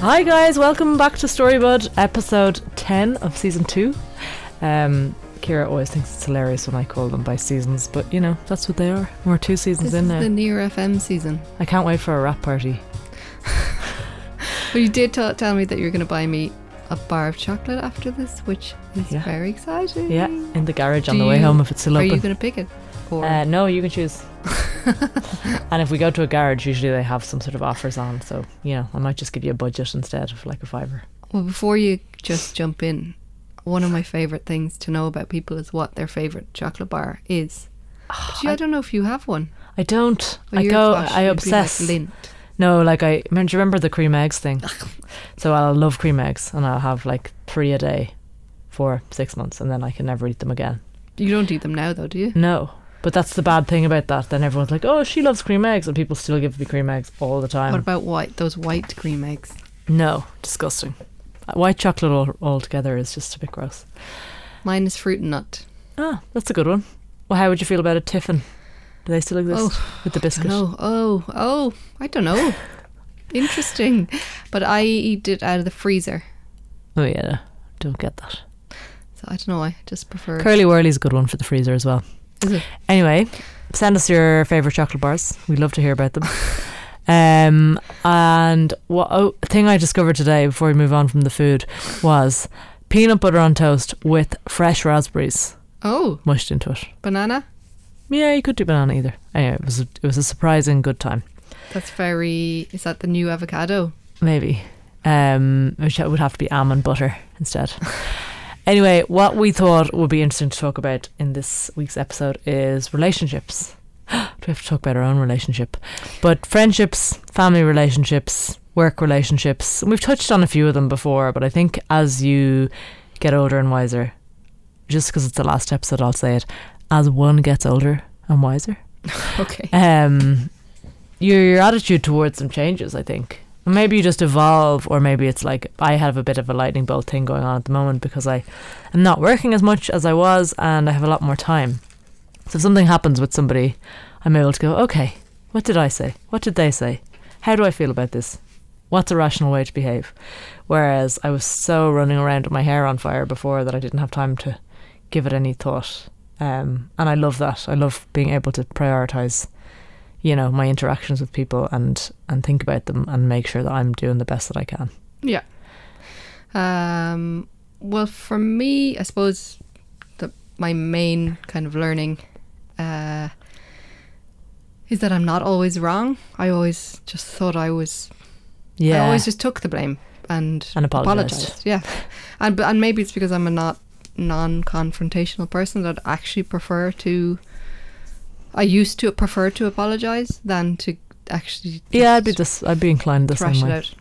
Hi guys, welcome back to Storybud, episode 10 of season 2. Um, Ceire always thinks it's hilarious when I call them by seasons, but you know, that's what they are. We're two seasons This in is now. the Near FM season. I can't wait for a rap party. But you did t- tell me that you're going to buy me a bar of chocolate after this, which is Yeah. very exciting. Yeah, in the garage on Do the way you- home if it's still Are you open. going to pick it? Or Uh, no, you can choose. and if we go to a garage, usually they have some sort of offers on, so you know, I might just give you a budget instead of like a fiver. well, before you just jump in, one of my favorite things to know about people is what their favorite chocolate bar is. Ah, but you, I, don't know if you have one. I don't. Or I go. I you'd like obsess. No, like I. Do you remember the cream eggs thing? so I'll love cream eggs, and I'll have like three a day for six months, and then I can never eat them again. You don't eat them now, though, do you? No, but that's the bad thing about that. Then everyone's like, "Oh, she loves cream eggs," and people still give me cream eggs all the time. what about white? Those white cream eggs. no, disgusting. White chocolate all, altogether is just a bit gross. Mine is fruit and nut. Ah, that's a good one. Well, how would you feel about a tiffin? Do they still exist Oh, with the biscuit? No. Oh, oh, I don't know. Interesting. But I eat it out of the freezer. Oh yeah, don't get that. So I don't know. I just prefer. Curly Wurly's a good one for the freezer as well. Anyway, send us your favorite chocolate bars. We'd love to hear about them. um, and what oh, thing I discovered today before we move on from the food was peanut butter on toast with fresh raspberries Oh, mushed into it. banana. Yeah, you could do banana either. Anyway, it was a, it was a surprising good time. That's very. Is that the new avocado? Maybe, um, which would have to be almond butter instead. anyway, what we thought would be interesting to talk about in this week's episode is relationships. Do we have to talk about our own relationship? But friendships, family relationships, work relationships. And we've touched on a few of them before, but I think as you get older and wiser, just because it's the last episode, I'll say it. As one gets older and wiser, Okay. um, your your attitude towards them changes. I think maybe you just evolve, or maybe it's like I have a bit of a lightning bolt thing going on at the moment because I am not working as much as I was, and I have a lot more time. So if something happens with somebody, I'm able to go, okay, what did I say? What did they say? How do I feel about this? What's a rational way to behave? Whereas I was so running around with my hair on fire before that I didn't have time to give it any thought. Um, and I love that. I love being able to prioritize, you know, my interactions with people and and think about them and make sure that I'm doing the best that I can. Yeah. Um, well, for me, I suppose the my main kind of learning uh, is that I'm not always wrong. I always just thought I was. Yeah. I always just took the blame and, And apologised. apologised. Yeah, and and maybe it's because I'm a not non-confrontational person that I actually prefer to. I used to prefer to apologize than to actually. yeah, I'd be just. I'd be inclined the same way. out.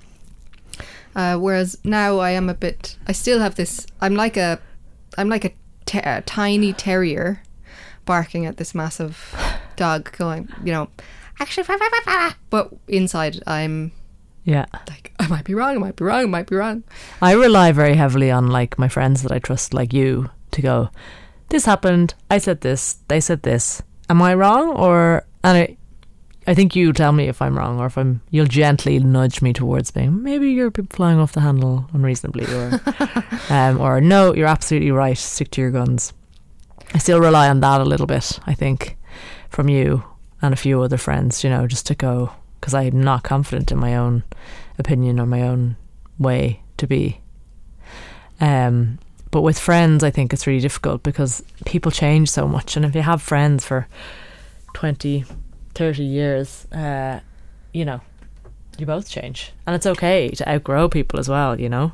Uh, whereas now I am a bit. I still have this. I'm like a. I'm like a, te- a tiny terrier, barking at this massive dog, going, you know, actually, but inside I'm Yeah, like, I might be wrong. I might be wrong. I might be wrong. I rely very heavily on like my friends that I trust, like you, to go. This happened. I said this. They said this. Am I wrong? Or and I, I think you tell me if I'm wrong, or if I'm. You'll gently nudge me towards being maybe you're flying off the handle unreasonably, or, um, or no, you're absolutely right. Stick to your guns. I still rely on that a little bit. I think from you and a few other friends, you know, just to go because I'm not confident in my own opinion or my own way to be. Um, but with friends, I think it's really difficult because people change so much. And if you have friends for 20, 30 years, uh, you know, you both change. And it's okay to outgrow people as well, you know?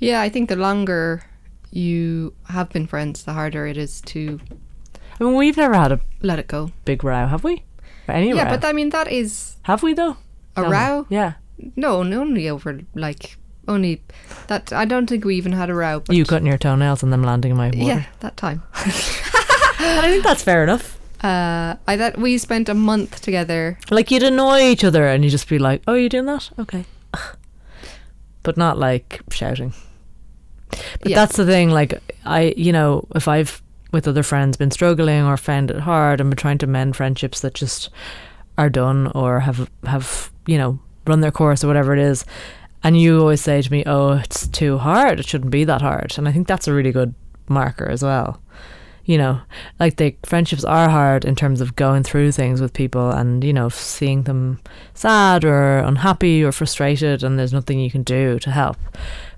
Yeah, I think the longer you have been friends, the harder it is to I mean, we've never had a let it go. big row, have we? Or any yeah, row? but I mean that is have we, though? a me. row. Yeah. No, only over like only that. I don't think we even had a row. But You cutting your toenails and them landing in my water. Yeah, that time. I think that's fair enough. Uh, I that we spent a month together. Like you'd annoy each other and you'd just be like, "Oh, you doing that? Okay," but not like shouting. But Yeah. that's the thing. Like I, you know, if I've with other friends been struggling or found it hard and been trying to mend friendships that just are done or have have you know run their course or whatever it is, and you always say to me, "Oh, it's too hard. It shouldn't be that hard." And I think that's a really good marker as well. You know, like the friendships are hard in terms of going through things with people and you know seeing them sad or unhappy or frustrated, and there's nothing you can do to help.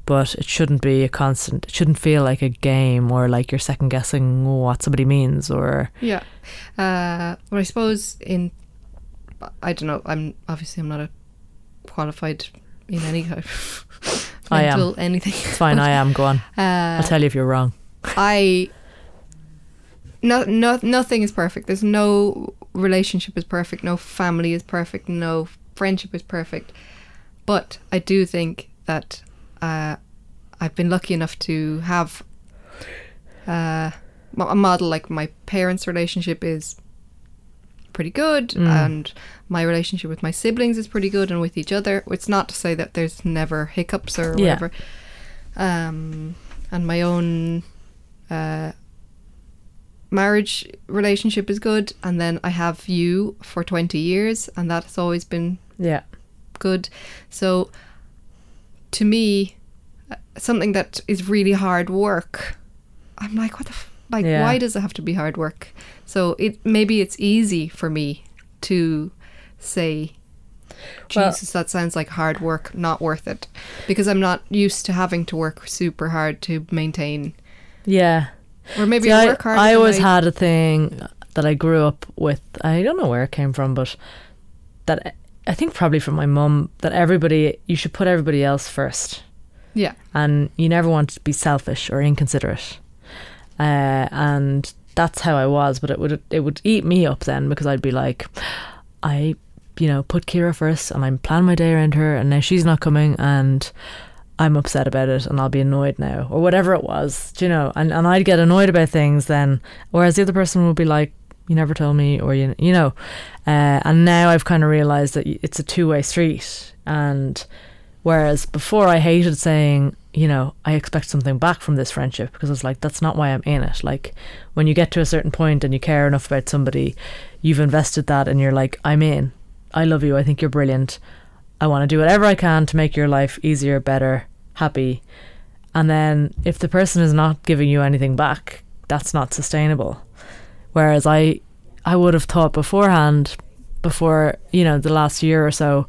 But it shouldn't be a constant. It shouldn't feel like a game or like you're second guessing what somebody means or Yeah. Uh, well, I suppose in, I don't know. I'm obviously I'm not a qualified in any kind of I am. anything. It's fine, I am. Go on. Uh, I'll tell you if you're wrong. I no no nothing is perfect. There's no relationship is perfect. No family is perfect. No friendship is perfect. But I do think that uh, I've been lucky enough to have uh, a model like my parents' relationship is pretty good, Mm. and my relationship with my siblings is pretty good, and with each other. It's not to say that there's never hiccups or Yeah. whatever. Um, and my own uh, marriage relationship is good, and then I have you for twenty years, and that has always been Yeah. good. So, to me, uh, something that is really hard work, I'm like, what the f- like? Yeah. Why does it have to be hard work? So it maybe it's easy for me to say, Well- Jesus, that sounds like hard work, not worth it, because I'm not used to having to work super hard to maintain. Yeah. Or maybe See, I I, work hard. I always had a thing that I grew up with. I don't know where it came from, but that I think probably from my mum that everybody you should put everybody else first, Yeah, and you never want to be selfish or inconsiderate. Uh, and that's how I was, but it would it would eat me up then because I'd be like, I, you know, put Ceire first, and I'm planning my day around her, and now she's not coming, and I'm upset about it and I'll be annoyed now or whatever it was, do you know, and, and I'd get annoyed about things then, whereas the other person would be like, you never told me or you, you know, uh, and now I've kind of realized that it's a two way street and whereas before I hated saying, you know, I expect something back from this friendship because it's like, that's not why I'm in it. Like when you get to a certain point and you care enough about somebody, you've invested that and you're like, I'm in, I love you, I think you're brilliant. I want to do whatever I can to make your life easier, better, happy. And then if the person is not giving you anything back, that's not sustainable. Whereas I I would have thought beforehand, before, you know, the last year or so,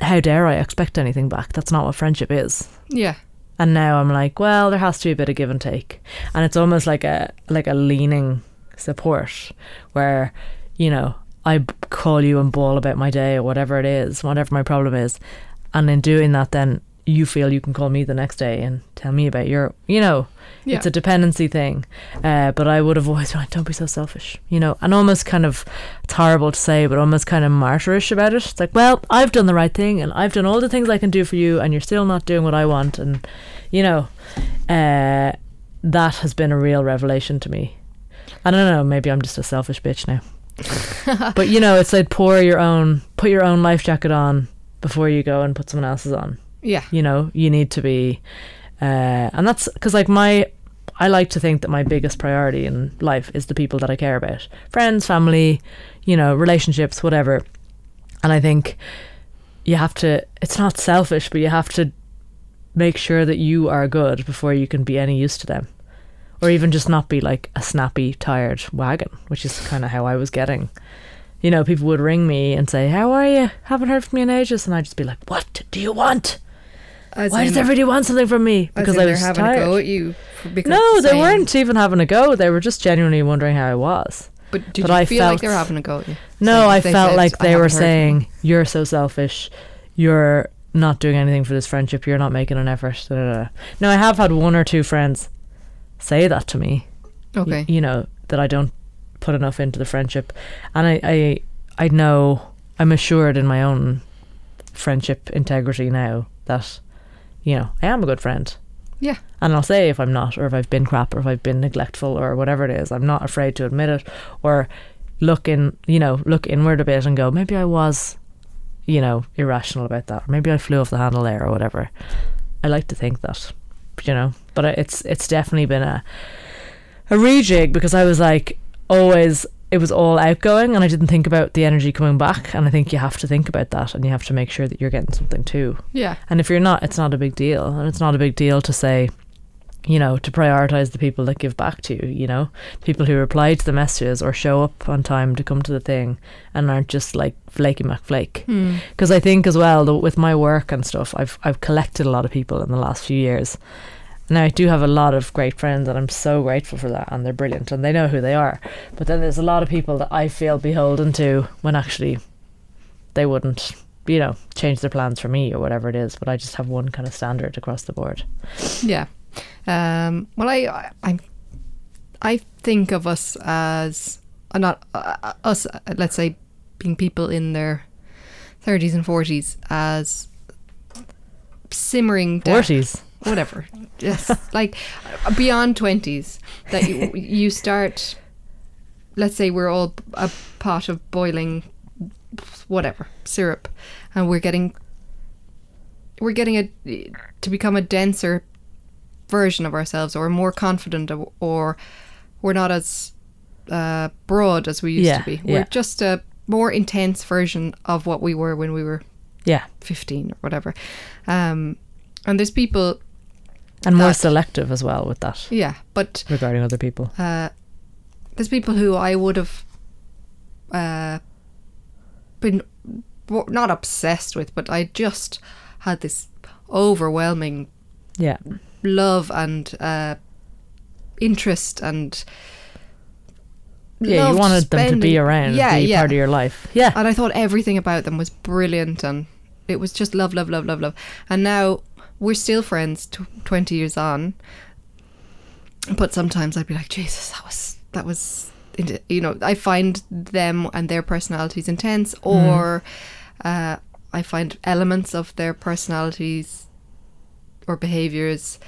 how dare I expect anything back? That's not what friendship is. yeah, And now I'm like, well, there has to be a bit of give and take. And it's almost like a like a leaning support where, you know, I call you and bawl about my day or whatever it is, whatever my problem is. And in doing that then you feel you can call me the next day and tell me about your you know, yeah. it's a dependency thing. Uh, but I would have always been like, don't be so selfish, you know, and almost kind of, it's horrible to say, but almost kind of martyrish about it. It's like, well, I've done the right thing and I've done all the things I can do for you and you're still not doing what I want. And, you know, uh, that has been a real revelation to me. I don't know, maybe I'm just a selfish bitch now. but, you know, it's like pour your own, put your own life jacket on before you go and put someone else's on yeah, you know you need to be uh, and that's because like my i like to think that my biggest priority in life is the people that i care about. Friends family you know relationships whatever. And i think you have to it's not selfish but you have to make sure that you are good before you can be any use to them. Or even just not be like a snappy tired wagon which is kind of how i was getting. You know people would ring me and say how are you? Haven't heard from you in ages. And i'd just be like what do you want As why does everybody want something from me? Because I was having tired. a go at you. Because no, they weren't even having a go. They were just genuinely wondering how I was. But did but you I feel like they were having a go at you? No, So I felt said, like they were haven't heard from you." saying, "You're so selfish. You're not doing anything for this friendship. You're not making an effort." Da, da, da. Now, I have had one or two friends say that to me. y- Okay. you know that I don't put enough into the friendship, and I, I, I know I'm assured in my own friendship integrity now that, you know, I am a good friend. Yeah. And I'll say if I'm not, or if I've been crap, or if I've been neglectful, or whatever it is. I'm not afraid to admit it, or look in, you know, look inward a bit and go, maybe I was, you know, irrational about that, or maybe I flew off the handle there, or whatever. I like to think that, you know, but it's it's definitely been a a rejig because I was like always it was all outgoing and I didn't think about the energy coming back and I think you have to think about that and you have to make sure that you're getting something too. Yeah. And if you're not, it's not a big deal. And it's not a big deal to say, you know, to prioritize the people that give back to you, you know, people who reply to the messages or show up on time to come to the thing and aren't just like flaky McFlake. Hmm. Because I think as well, though, with my work and stuff, I've I've collected a lot of people in the last few years. Now I do have a lot of great friends, and I'm so grateful for that, and they're brilliant, and they know who they are. But then there's a lot of people that I feel beholden to when actually they wouldn't, you know, change their plans for me or whatever it is. But I just have one kind of standard across the board. Yeah. Um, well, I, I, I- think of us as uh, not uh, uh, us. uh, Let's say being people in their thirties and forties as simmering down, Forties. Whatever. Just like beyond twenties that you you start. Let's say we're all a pot of boiling, whatever syrup, and we're getting. We're getting a to become a denser version of ourselves or more confident or, we're not as uh, broad as we used Yeah, to be. We're just a more intense version of what we were when we were Yeah, 15 or whatever. Um, and there's people, and more selective as well with that yeah, but regarding other people. uh, there's people who I would have uh, been not obsessed with, but I just had this overwhelming Yeah, love and uh, interest and yeah. You wanted them to be around, yeah, be yeah. part of your life. Yeah, and I thought everything about them was brilliant and it was just love, love, love, love, love. And now we're still friends, tw- twenty years on. But sometimes I'd be like, Jesus, that was that was, you know, I find them and their personalities intense, or uh, I find elements of their personalities or behaviors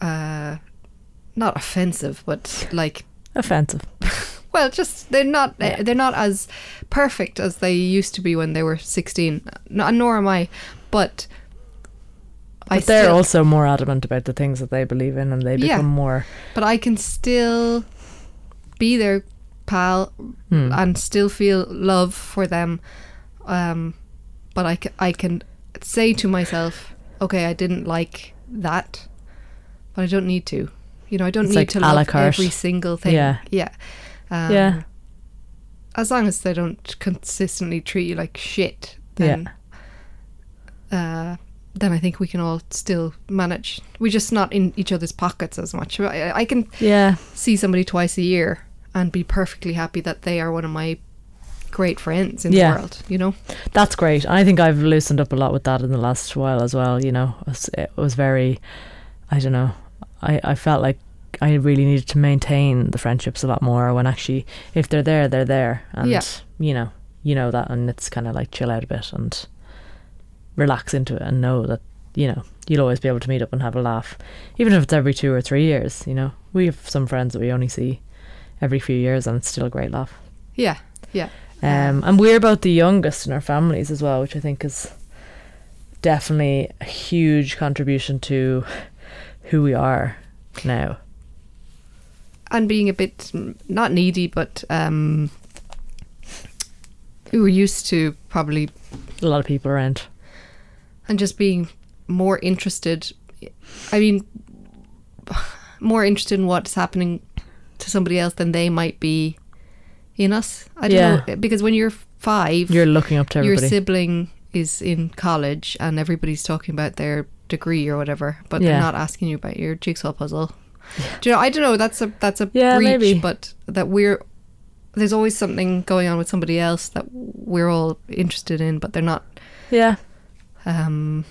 uh, not offensive, but like offensive. well, just they're not Yeah. they're not as perfect as they used to be when they were sixteen. No, nor am I, but I But they're still, also more adamant about the things that they believe in, and they Yeah. become more. but I can still be their pal Hmm. and still feel love for them. Um, but I, ca- I can say to myself, okay, I didn't like that, but I don't need to. You know, I don't It's need like to love every single thing. Yeah. yeah, um, Yeah. As long as they don't consistently treat you like shit, then uh, then I think we can all still manage. We're just not in each other's pockets as much. I, I can Yeah, see somebody twice a year and be perfectly happy that they are one of my great friends in Yeah. the world. You know? that's great. I think I've loosened up a lot with that in the last while as well. You know, it was, it was very, I don't know. I I felt like I really needed to maintain the friendships a lot more. When actually, if they're there, they're there, and Yeah. you know, you know that, and it's kind of like chill out a bit and relax into it, and know that you know you'll always be able to meet up and have a laugh, even if it's every two or three years. You know, we have some friends that we only see every few years, and it's still a great laugh. Yeah, yeah. Um, and we're about the youngest in our families as well, which I think is definitely a huge contribution to who we are now. And being a bit not needy, but um, we were used to probably A lot of people around. And just being more interested. I mean, more interested in what's happening to somebody else than they might be in us. I don't Yeah. know because when you're five, You're looking up to your sibling is in college and everybody's talking about their degree or whatever, but Yeah. they're not asking you about your jigsaw puzzle. Do you know? I don't know. That's a that's a Yeah, breach, maybe. but that we're there's always something going on with somebody else that we're all interested in, but they're not. yeah. Um,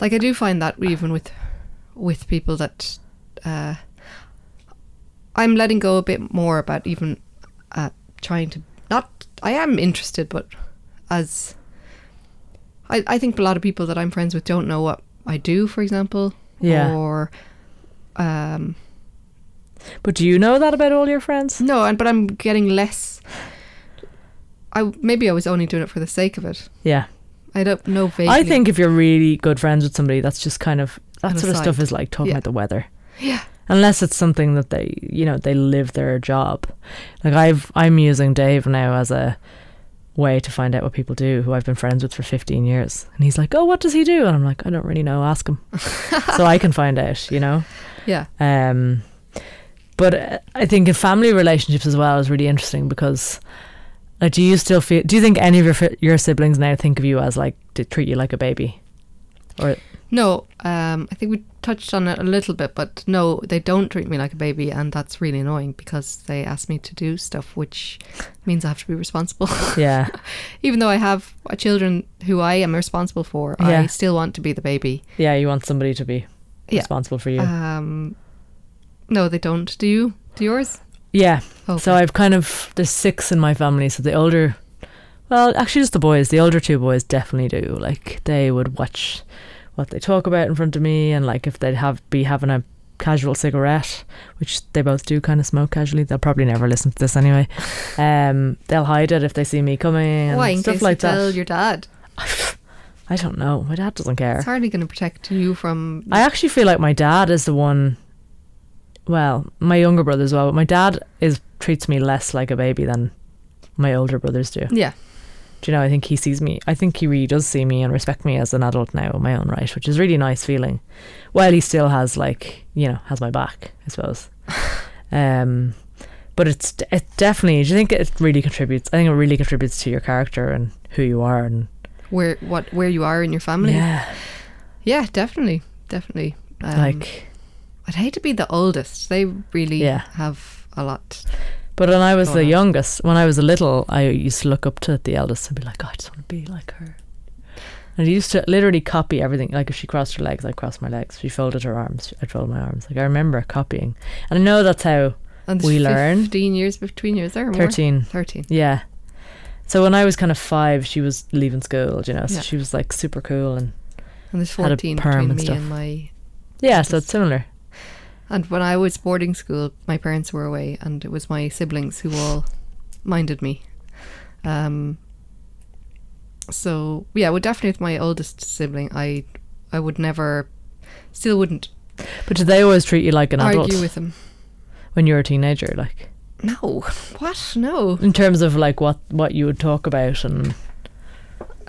like I do find that even with with people that uh, I'm letting go a bit more about even uh, trying to not. I am interested, but as I, I think a lot of people that I'm friends with don't know what I do, for example, Yeah. or um, But do you know that about all your friends? no, and but I'm getting less. I maybe I was only doing it for the sake of it. Yeah. I don't know. Vaguely. I think if you're really good friends with somebody, that's just kind of that An sort of stuff is like talking Yeah. about the weather. yeah, unless it's something that they you know they live their job like i've i'm using dave now as a way to find out what people do who i've been friends with for 15 years and he's like oh what does he do and i'm like i don't really know ask him so i can find out you know Yeah. um but uh, i think in family relationships as well is really interesting because like do you still feel do you think any of your your siblings now think of you as like to treat you like a baby or No, um, I think we touched on it a little bit, but no, they don't treat me like a baby, and that's really annoying because they ask me to do stuff, which means I have to be responsible. yeah Even though I have children who I am responsible for, I still want to be the baby. yeah you want somebody to be Yeah. responsible for you Um, no, they don't. Do you? Do yours? Yeah. Okay. So I've kind of there's six in my family. So the older, well, actually just the boys. The older two boys definitely do. Like they would watch what they talk about in front of me, and like if they'd have be having a casual cigarette, which they both do, kind of smoke casually. They'll probably never listen to this anyway. Um, they'll hide it if they see me coming and Why? In stuff case like you tell your dad. I don't know. My dad doesn't care. It's hardly going to protect you from. I actually feel like my dad is the one. Well, my younger brother as well, but my dad is treats me less like a baby than my older brothers do. yeah. Do you know? I think he sees me. I think he really does see me and respect me as an adult now in my own right, which is a really nice feeling. While he still has like you know has my back, I suppose. um, but it's it definitely. Do you think it really contributes? I think it really contributes to your character and who you are and Where what where you are in your family? yeah, Yeah, definitely, definitely. Um, like. I'd hate to be the oldest. They really Yeah. have a lot. But when I was the on. youngest, when I was a little, I used to look up to the eldest and be like, oh, I just want to be like her. And I used to literally copy everything. Like if she crossed her legs, I crossed my legs. If she folded her arms, I'd fold my arms. Like I remember copying. And I know that's how And We learn. Fifteen years between you, is there? More? 13. Thirteen. Yeah. So when I was kind of five, she was leaving school, you know, so Yeah. she was like super cool. And And there's Had a perm between and me stuff. and my. yeah, so it's similar. And when I was boarding school, my parents were away, and it was my siblings who all minded me. Um. So yeah, well, definitely with my oldest sibling, I, I would never, still wouldn't But did they always treat you like an adult argue with him. when you were a teenager? Like No, what? No. in terms of like what, what you would talk about and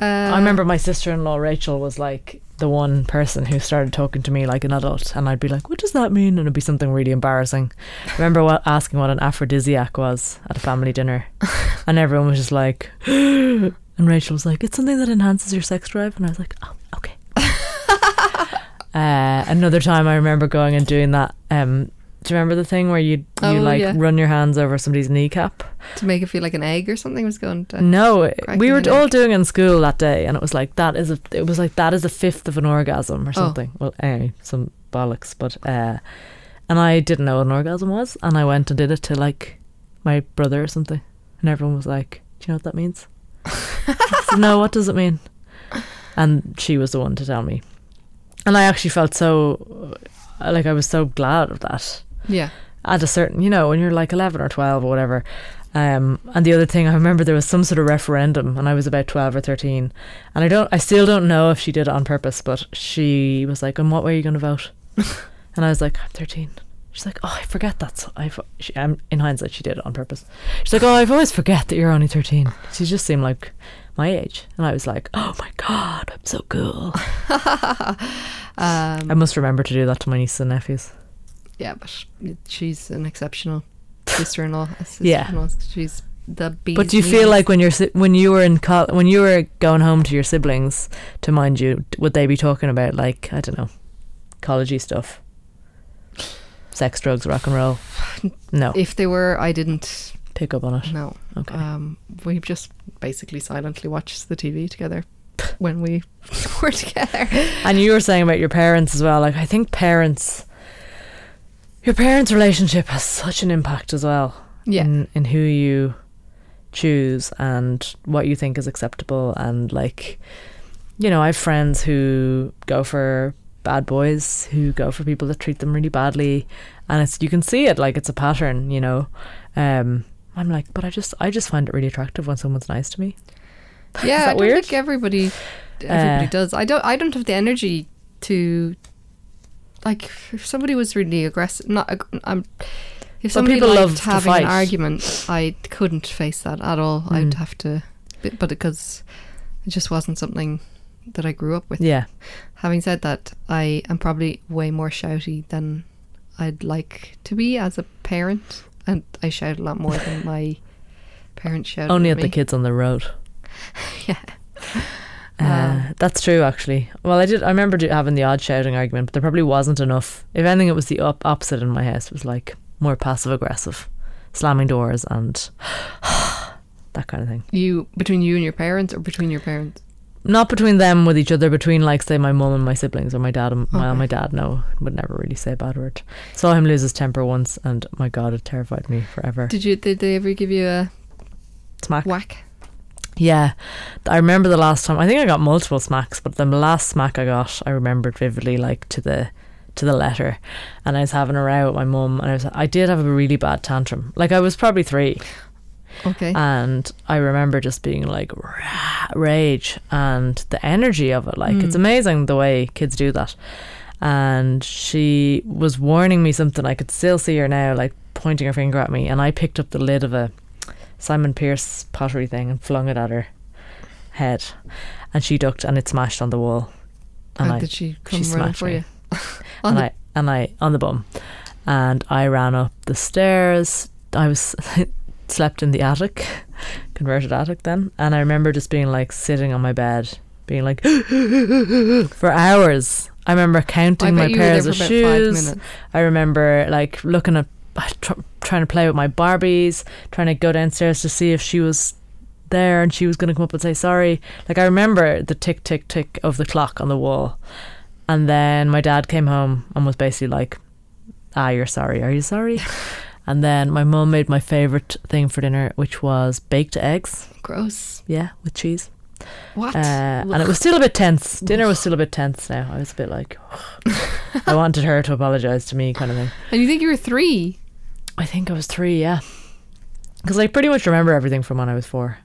Uh, I remember my sister in law Rachel was like the one person who started talking to me like an adult, and I'd be like, "What does that mean?" And it'd be something really embarrassing. I remember what, asking what an aphrodisiac was at a family dinner, and everyone was just like, and Rachel was like, "It's something that enhances your sex drive," and I was like, "Oh, okay." uh, another time, I remember going and doing that. Um, do you remember the thing where you you Oh, like yeah. run your hands over somebody's kneecap? to make it feel like an egg or something was going down. No, we were all doing in school that day, and it was like that is a. It was like that is a fifth of an orgasm or Oh. something. Well, anyway, some bollocks, but uh, and I didn't know what an orgasm was, and I went and did it to like my brother or something, and everyone was like, "Do you know what that means?" Said, no, what does it mean? And she was the one to tell me, and I actually felt so, uh, like I was so glad of that Yeah. at a certain, you know, when you're like 11 or 12 or whatever. Um, and the other thing, I remember there was some sort of referendum, and I was about 12 or 13. And I don't, I still don't know if she did it on purpose, but she was like, "And what way are you going to vote?" and I was like, "I'm 13." She's like, "Oh, I forget that's." I, she, um, in hindsight, she did it on purpose. She's like, "Oh, I've always forget that you're only 13." She just seemed like my age, and I was like, "Oh my god, I'm so cool." Um, I must remember to do that to my nieces and nephews. Yeah, but she's an exceptional sister-in-law. Yeah. She's the bee's But do you knees. feel like when you're si- when you were in col- when you were going home to your siblings to mind you, would they be talking about like I don't know, collegey stuff, sex, drugs, rock and roll? No, if they were, I didn't pick up on it. No. Okay. Um, we just basically silently watched the TV together when we were together. And you were saying about your parents as well. Like I think parents, your parents' relationship has such an impact as well. Yeah. In, in who you choose and what you think is acceptable and like, you know, I have friends who go for bad boys who go for people that treat them really badly, and it's you can see it like it's a pattern. You know, um, I'm like, but I just I just find it really attractive when someone's nice to me. Yeah, I don't weird? think everybody everybody Uh, does. I don't. I don't have the energy to like if somebody was really aggressive, not ag- I'm. If Some somebody people love having an argument, I couldn't face that at all. Mm. I'd have to, but because it just wasn't something that I grew up with. Yeah. Having said that, I am probably way more shouty than I'd like to be as a parent, and I shout a lot more than my parents shout. Only at at the kids on the road. Yeah. Uh, that's true, actually. Well, I did. I remember having the odd shouting argument, but there probably wasn't enough. If anything, it was the op- opposite in my house. It was like more passive aggressive, slamming doors and that kind of thing. You between you and your parents, or between your parents? Not between them with each other, between like say my mum and my siblings, or my dad. And, Okay. my dad no would never really say a bad word. Saw him lose his temper once, and my God, it terrified me forever. Did you? Did they ever give you a Smack. whack? Yeah, I remember the last time. I think I got multiple smacks, but the last smack I got, I remembered vividly, like to the to the letter. And I was having a row with my mum, and I was I did have a really bad tantrum. Like I was probably three, Okay. and I remember just being like "Rah," rage and the energy of it. Like it's Mm. amazing the way kids do that. And she was warning me something. I could still see her now, like pointing her finger at me, and I picked up the lid of a Simon Pearce pottery thing and flung it at her head, and she ducked, and it smashed on the wall. And How I did she come she running for me. you? On and the- I and I on the bum, and I ran up the stairs. I was slept in the attic, converted attic then, and I remember just being like sitting on my bed, being like for hours. I remember I counting my were there pairs of shoes. I remember like looking at tr- trying to play with my Barbies, trying to go downstairs to see if she was there and she was going to come up and say sorry. Like I remember the tick tick tick of the clock on the wall. And then my dad came home and was basically like, "Ah, you're sorry. Are you sorry?" and then my mum made my favorite thing for dinner, which was baked eggs. Gross. Yeah, with cheese. What? Uh, and it was still a bit tense. Dinner was still a bit tense now. I was a bit like, I wanted her to apologize to me, kind of thing. and you think you were three? I think I was three, yeah. Because I pretty much remember everything from when I was four.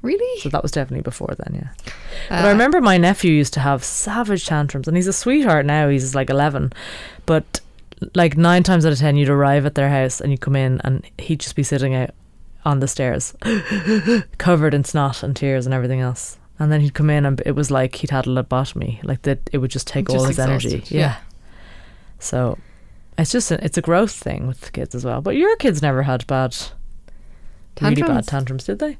Really? So that was definitely before then, yeah. Uh, But I remember my nephew used to have savage tantrums, and he's a sweetheart now. He's like 11. But like nine times out of ten, you'd arrive at their house and you'd come in, and he'd just be sitting out on the stairs, covered in snot and tears and everything else. And then he'd come in, and it was like he'd had a lobotomy. Like that, it would just take all Just his energy. Yeah. yeah. So it's just a, it's a growth thing with kids as well. But your kids never had bad, really bad Tantrums? tantrums, did they?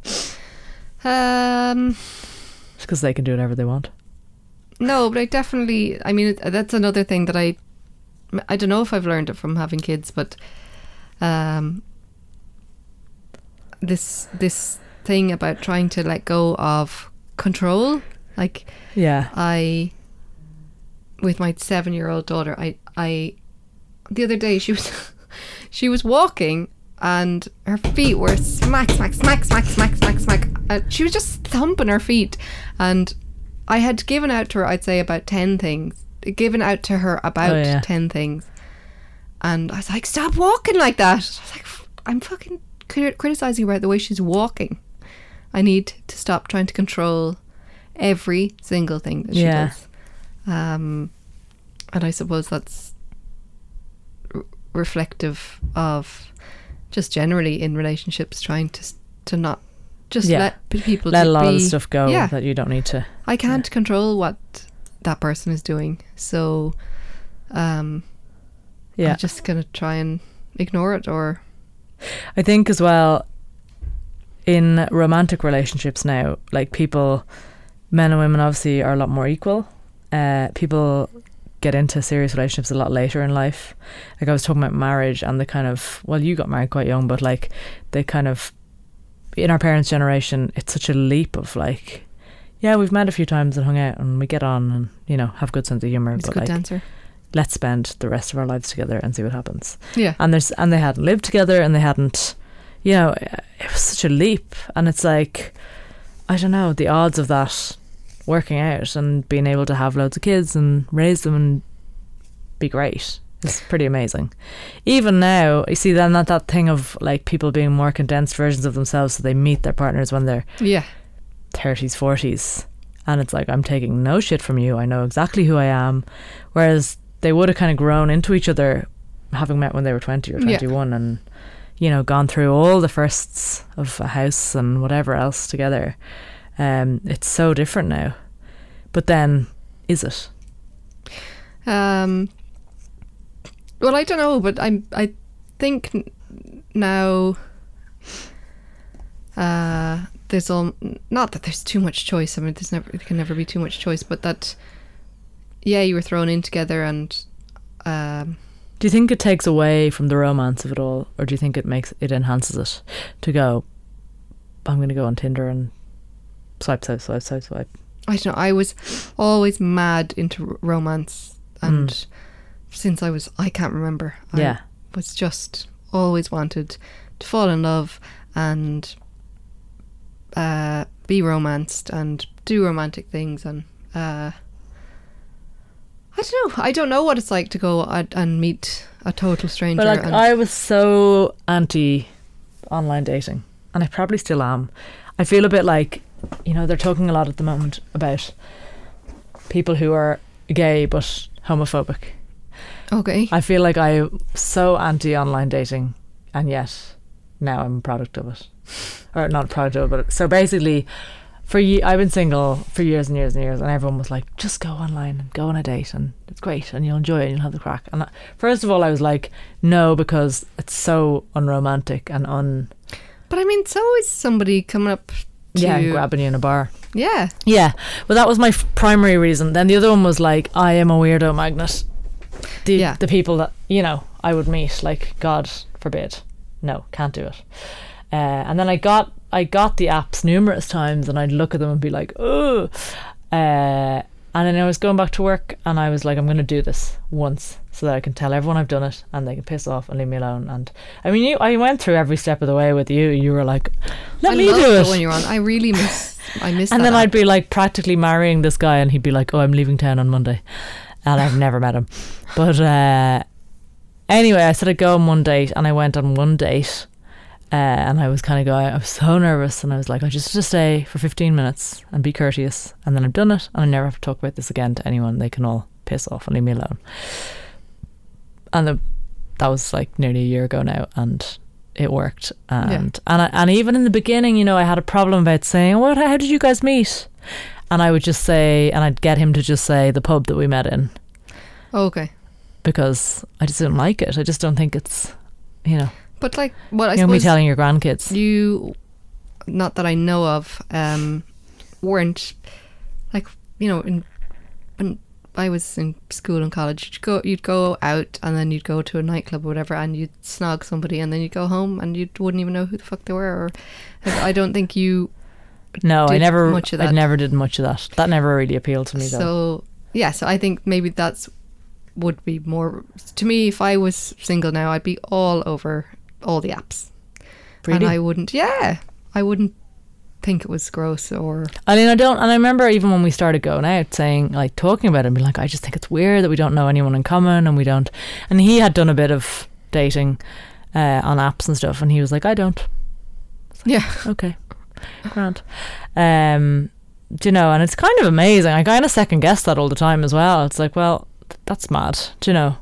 Um. Because they can do whatever they want. No, but I definitely. I mean, that's another thing that I. I don't know if I've learned it from having kids, but um, this this thing about trying to let go of control, like Yeah. I, with my seven-year-old daughter, I I, the other day she was, she was walking and her feet were smack smack smack smack smack smack smack. Uh, she was just thumping her feet, and I had given out to her, I'd say about ten things, given out to her about Oh, yeah. ten things, and I was like, stop walking like that. I was like, I'm fucking crit- criticizing about the way she's walking. I need to stop trying to control every single thing that she Yeah. does. Um, and I suppose that's reflective of just generally in relationships trying to to not just Yeah. let people Let a lot of the stuff go Yeah, that you don't need to. I can't control what that person is doing, so um, Yeah. I'm just gonna try and ignore it or I think as well in romantic relationships now, like people, men and women obviously are a lot more equal. Uh, people get into serious relationships a lot later in life. Like I was talking about marriage and the kind of well, you got married quite young, but like the kind of in our parents' generation, it's such a leap of like, yeah, we've met a few times and hung out and we get on and you know have good sense of humor, it's a but good like dancer. let's spend the rest of our lives together and see what happens Yeah, and there's and they hadn't lived together and they hadn't you know it was such a leap and it's like i don't know the odds of that working out and being able to have loads of kids and raise them and be great. It's pretty amazing even now you see then that that thing of like people being more condensed versions of themselves so they meet their partners when they're yeah, 30s 40s and it's like i'm taking no shit from you i know exactly who i am whereas they would have kind of grown into each other, having met when they were twenty or Yeah. twenty one, and you know gone through all the firsts of a house and whatever else together. Um, it's so different now. But then, is it? Um, well, I don't know, but I'm. I think n- now. Uh, there's all not that there's too much choice. I mean, there's never there can never be too much choice, but that. Yeah, you were thrown in together, and um, Do you think it takes away from the romance of it all, or do you think it makes it enhances it to go? I'm going to go on Tinder and swipe, swipe, swipe, swipe, swipe. I don't know. I was always mad into romance, and since I was, I can't remember. I Yeah. was just always wanted to fall in love and uh, be romanced and do romantic things and. Uh, I don't know. I don't know what it's like to go and, and meet a total stranger. But like, I was so anti online dating, and I probably still am. I feel a bit like, you know, they're talking a lot at the moment about people who are gay but homophobic. okay. I feel like I'm so anti online dating, and yet now I'm a product of it, or not a product of it. But so basically, for ye- I've been single for years and years and years, and everyone was like, "Just go online and go on a date, and it's great, and you'll enjoy it, and you'll have the crack." And I, first of all, I was like, "No," because it's so unromantic and un But I mean, it's always somebody coming up yeah, grabbing you in a bar. Yeah. Yeah, well, that was my f- primary reason. Then the other one was like, I am a weirdo magnet. The Yeah. the people that you know I would meet, like God forbid, no, can't do it. Uh, and then I got I got the apps numerous times, and I'd look at them and be like, oh. Uh, and then I was going back to work, and I was like, I'm going to do this once, so that I can tell everyone I've done it, and they can piss off and leave me alone. And I mean, you, I went through every step of the way with you. You were like, let I me do it. when you're on. I really miss. I miss. And then app. I'd be like practically marrying this guy, and he'd be like, "Oh, I'm leaving town on Monday," and I've never met him. But uh, anyway, I said I'd go on one date, and I went on one date, uh, and I was kind of going. I was so nervous, and I was like, "I just have to stay for 15 minutes and be courteous," and then I've done it, and I never have to talk about this again to anyone. They can all piss off and leave me alone. And the, that was like nearly a year ago now, and it worked. And and I, and even in the beginning, you know, I had a problem about saying, "What? How did you guys meet?" And I would just say, and I'd get him to just say the pub that we met in okay. because I just didn't like it. I just don't think it's, you know, But like, well, I you know me suppose telling your grandkids. you, not that I know of, um, weren't like you know in when I was in school and college, you'd go you'd go out and then you'd go to a nightclub or whatever, and you'd snog somebody, and then you'd go home and you wouldn't even know who the fuck they were. Or I don't think you. No, I never. much of I never did much of that. That never really appealed to me though. So yeah, so I think maybe that's would be more to me. If I was single now, I'd be all over all the apps, Really? and I wouldn't. Yeah, I wouldn't think it was gross or I mean, I don't, and I remember even when we started going out, saying like talking about it, and being like, I just think it's weird that we don't know anyone in common, and we don't. And he had done a bit of dating uh, on apps and stuff, and he was like, I don't. yeah. Okay, grand. Um, do you know? And it's kind of amazing. I kind of second guess that all the time as well. It's like, well, th- that's mad. Do you know?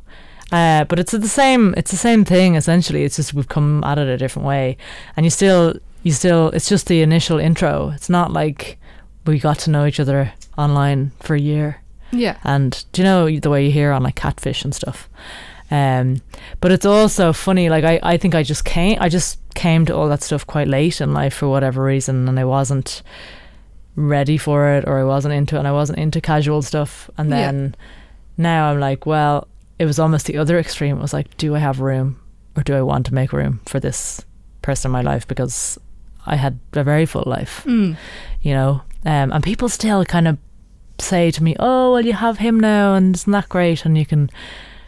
Uh, but it's the same. It's the same thing essentially. It's just we've come at it a different way, and you still, you still. It's just the initial intro. It's not like we got to know each other online for a year. Yeah. And do you know the way you hear on like catfish and stuff? Um, but it's also funny. Like I, I think I just came, I just came to all that stuff quite late in life for whatever reason, and I wasn't ready for it, or I wasn't into it, and I wasn't into casual stuff. And Yeah. then now I'm like, well, it was almost the other extreme. It was like, do I have room, or do I want to make room for this person in my life? Because I had a very full life Mm. you know. Um, and people still kind of say to me, "Oh, well, you have him now, and isn't that great?" And you can,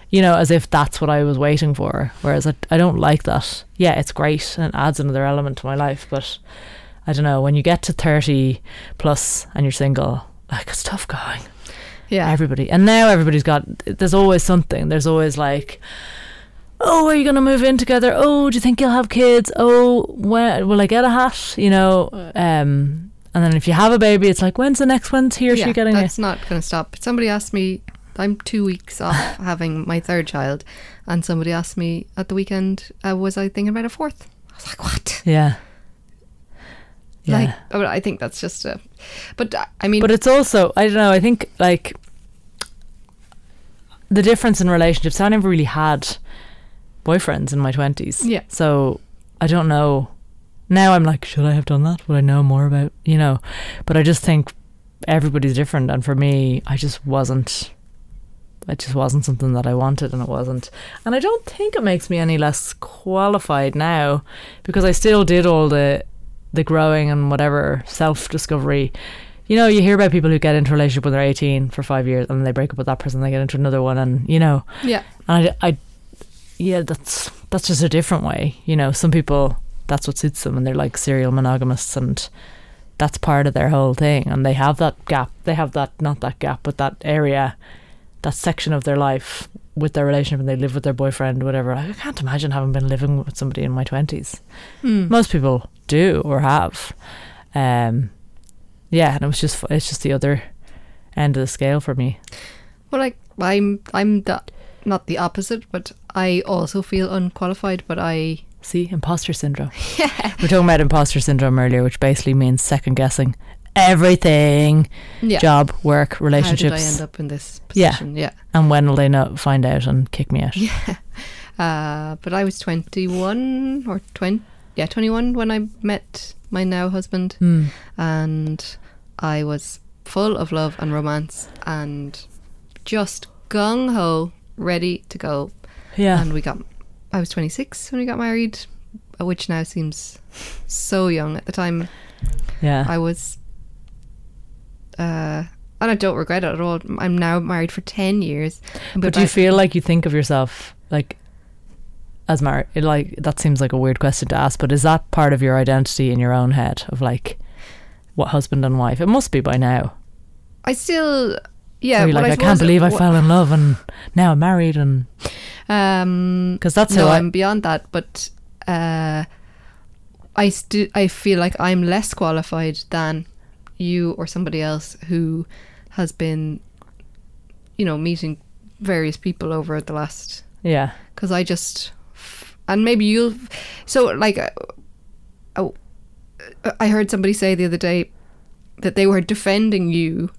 you know, as if that's what I was waiting for. Whereas I, I don't like that. Yeah, it's great and it adds another element to my life, but I don't know. When you get to thirty plus and you're single, like it's tough going. Yeah. Everybody, and now everybody's got. There's always something. There's always like. Oh, are you going to move in together? Oh, do you think you'll have kids? Oh, when will I get a hat? You know, um, and then if you have a baby, it's like, when's the next one? He or yeah, she getting it? that's not going to stop. Somebody asked me I'm two weeks off having my third child, and somebody asked me at the weekend, uh, was I thinking about a fourth? I was like, what? Yeah. Yeah. Like, oh, I think that's just a. But uh, I mean, but it's also I don't know. I think like the difference in relationships. I never really had boyfriends in my twenties. Yeah. So I don't know. Now I'm like, should I have done that? Would I know more about you know? But I just think everybody's different, and for me, I just wasn't. It just wasn't something that I wanted, and it wasn't. And I don't think it makes me any less qualified now, because I still did all the the growing and whatever self discovery. You know, you hear about people who get into a relationship when they're 18 for five years and then they break up with that person, they get into another one, and you know, yeah, and I, I, yeah, that's that's just a different way. You know, some people that's what suits them, and they're like serial monogamists, and that's part of their whole thing, and they have that gap. They have that not that gap, but that area, that section of their life with their relationship, and they live with their boyfriend, whatever. I can't imagine having been living with somebody in my twenties. Hmm. Most people do or have. Um, yeah, and it was just it's just the other end of the scale for me. Well, like I'm, I'm the not the opposite, but I also feel unqualified. But I, See, imposter syndrome. Yeah. We're talking about imposter syndrome earlier, which basically means second guessing everything yeah, job, work, relationships. how did I end up in this position? Yeah, And when will they not find out and kick me out? yeah. Uh, but I was 21 or 20, yeah, 21 when I met my now husband, Mm. and I was full of love and romance and just gung ho, ready to go. Yeah. And we got, I was 26 when we got married, uh, which now seems so young. At the time, yeah. I was, uh, and I don't regret it at all. I'm now married for 10 years. but do you feel like you think of yourself like as married? Like that seems like a weird question to ask, but is that part of your identity in your own head of like what husband and wife? It must be by now. I still, yeah. Where you're well, like, I, can't suppose believe I fell in love and now I'm married and Um, because that's no, how I, I'm beyond that, but uh, I stu- I feel like I'm less qualified than you or somebody else who has been, you know, meeting various people over the last. yeah. Because I just, and maybe you'll. So like, uh, oh, I heard somebody say the other day that they were defending you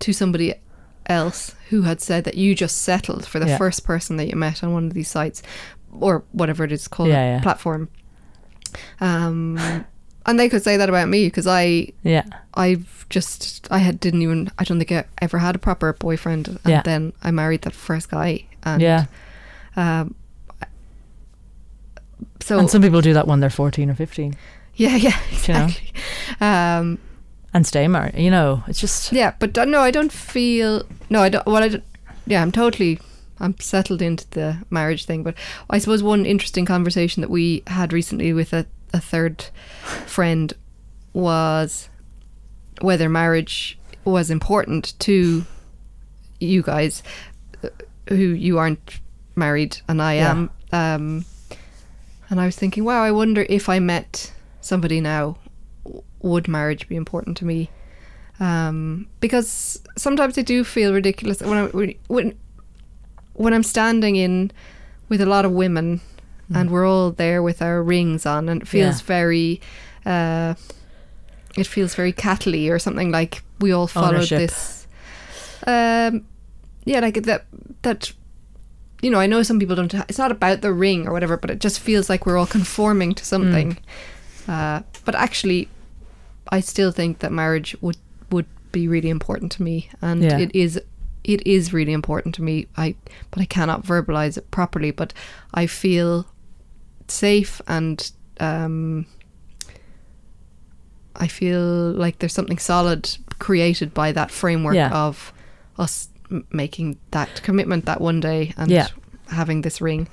to somebody else who had said that you just settled for the Yeah. first person that you met on one of these sites or whatever it is called Yeah, yeah. platform um and they could say that about me because i Yeah. i've just i had didn't even i don't think i ever had a proper boyfriend and Yeah. then i married that first guy and yeah. um so and some people do that when they're 14 or 15 yeah yeah you know? exactly um and stay married. You know, it's just Yeah, but uh, no, I don't feel. No, I don't. Well, I don't. Yeah, I'm totally. I'm settled into the marriage thing, but I suppose one interesting conversation that we had recently with a, a third friend was whether marriage was important to you guys, who you aren't married and I Yeah. am. Um, and I was thinking, wow, I wonder if I met somebody now, would marriage be important to me? Um, because sometimes I do feel ridiculous when I when when I'm standing in with a lot of women and we're all there with our rings on, and it feels Yeah. very. Uh, it feels very cattle or something like we all followed Ownership. this. Um, yeah, like that. That you know, I know some people don't. It's not about the ring or whatever, but it just feels like we're all conforming to something. Uh, but actually, I still think that marriage would would be really important to me, and Yeah. it is. It is really important to me. I, but I cannot verbalize it properly. But I feel safe and um, I feel like there's something solid created by that framework Yeah. of us m- making that commitment that one day and Yeah. having this ring.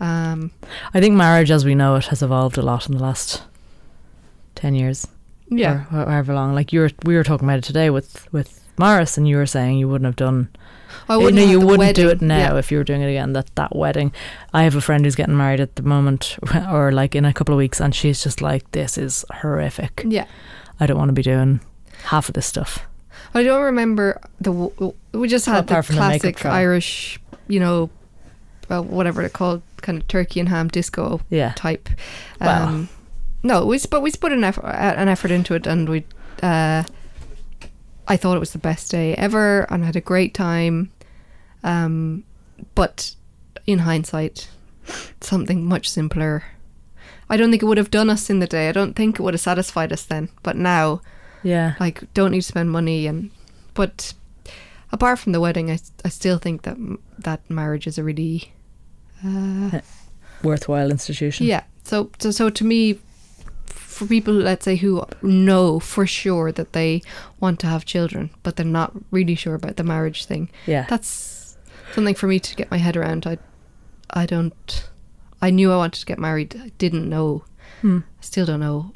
Um, I think marriage as we know it has evolved a lot in the last 10 years yeah, or ho- however long like you were we were talking about it today with with Morris and you were saying you wouldn't have done I you wouldn't have you wouldn't do it now Yeah. if you were doing it again that that wedding I have a friend who's getting married at the moment or like in a couple of weeks and she's just like this is horrific Yeah. I don't want to be doing half of this stuff I don't remember the. We just had the apart the classic trial. Irish, you know, well, whatever they're called, kind of turkey and ham disco Yeah. type. Wow. Um, no, we but we put an effort, an effort into it, and we. Uh, I thought it was the best day ever, and I had a great time. Um, but in hindsight, something much simpler. I don't think it would have done us in the day. I don't think it would have satisfied us then. But now, Yeah. like, don't need to spend money, and but apart from the wedding, I, I still think that that marriage is a really uh, Worthwhile institution. yeah. So, so so to me, for people, let's say, who know for sure that they want to have children, but they're not really sure about the marriage thing, Yeah. that's something for me to get my head around. I, I don't. I knew I wanted to get married. I didn't know. Hmm. I still don't know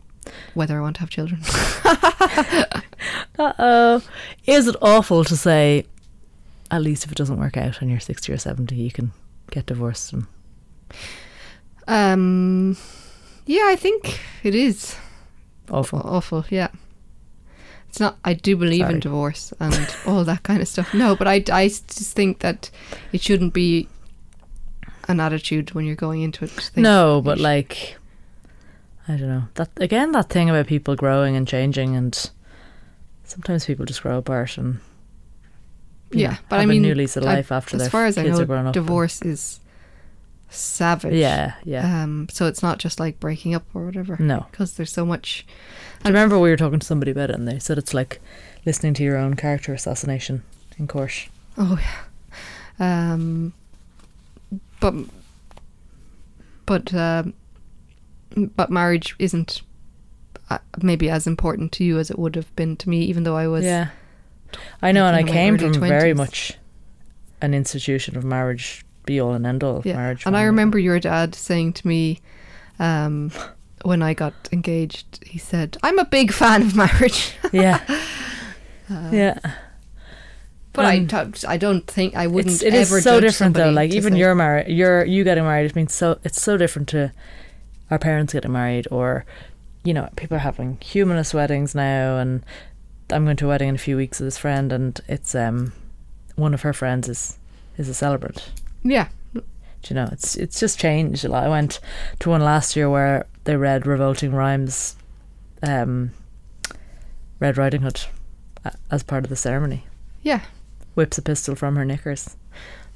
whether I want to have children. Uh oh. Is it awful to say, at least if it doesn't work out and you're 60 or 70, you can get divorced? And um, yeah, I think it is awful. awful. Yeah. It's not. I do believe Sorry. in divorce and all that kind of stuff. No, but I, I just think that it shouldn't be an attitude when you're going into it. No, but like, I don't know. That again, that thing about people growing and changing, and sometimes people just grow apart and yeah, know, but have I mean, a new lease of I- life after as far as I kids know, are grown up. and- divorce is savage. Yeah, yeah. Um. So it's not just like breaking up or whatever. no, Because there's so much. I remember we were talking to somebody about it, and they said it's like listening to your own character assassination in court. Oh yeah. Um. But. But. Um, but marriage isn't uh, maybe as important to you as it would have been to me, even though I was. yeah, I know, and I came from very much an institution of marriage, be all and end all of Yeah. marriage. And I remember your dad saying to me, um, when I got engaged, he said, "I'm a big fan of marriage." yeah, Uh, yeah. But Um, I, don't- I don't think I wouldn't it's, it ever is so different though. Like even say- your marriage, your you getting married. It means so. It's so different to our parents getting married, or you know, people are having humanist weddings now. And I'm going to a wedding in a few weeks with this friend, and it's um one of her friends is is a celebrant. Yeah. Do you know, it's it's just changed a lot. I went to one last year where they read Revolting Rhymes, um, Red Riding Hood, as part of the ceremony. Yeah. Whips a pistol from her knickers.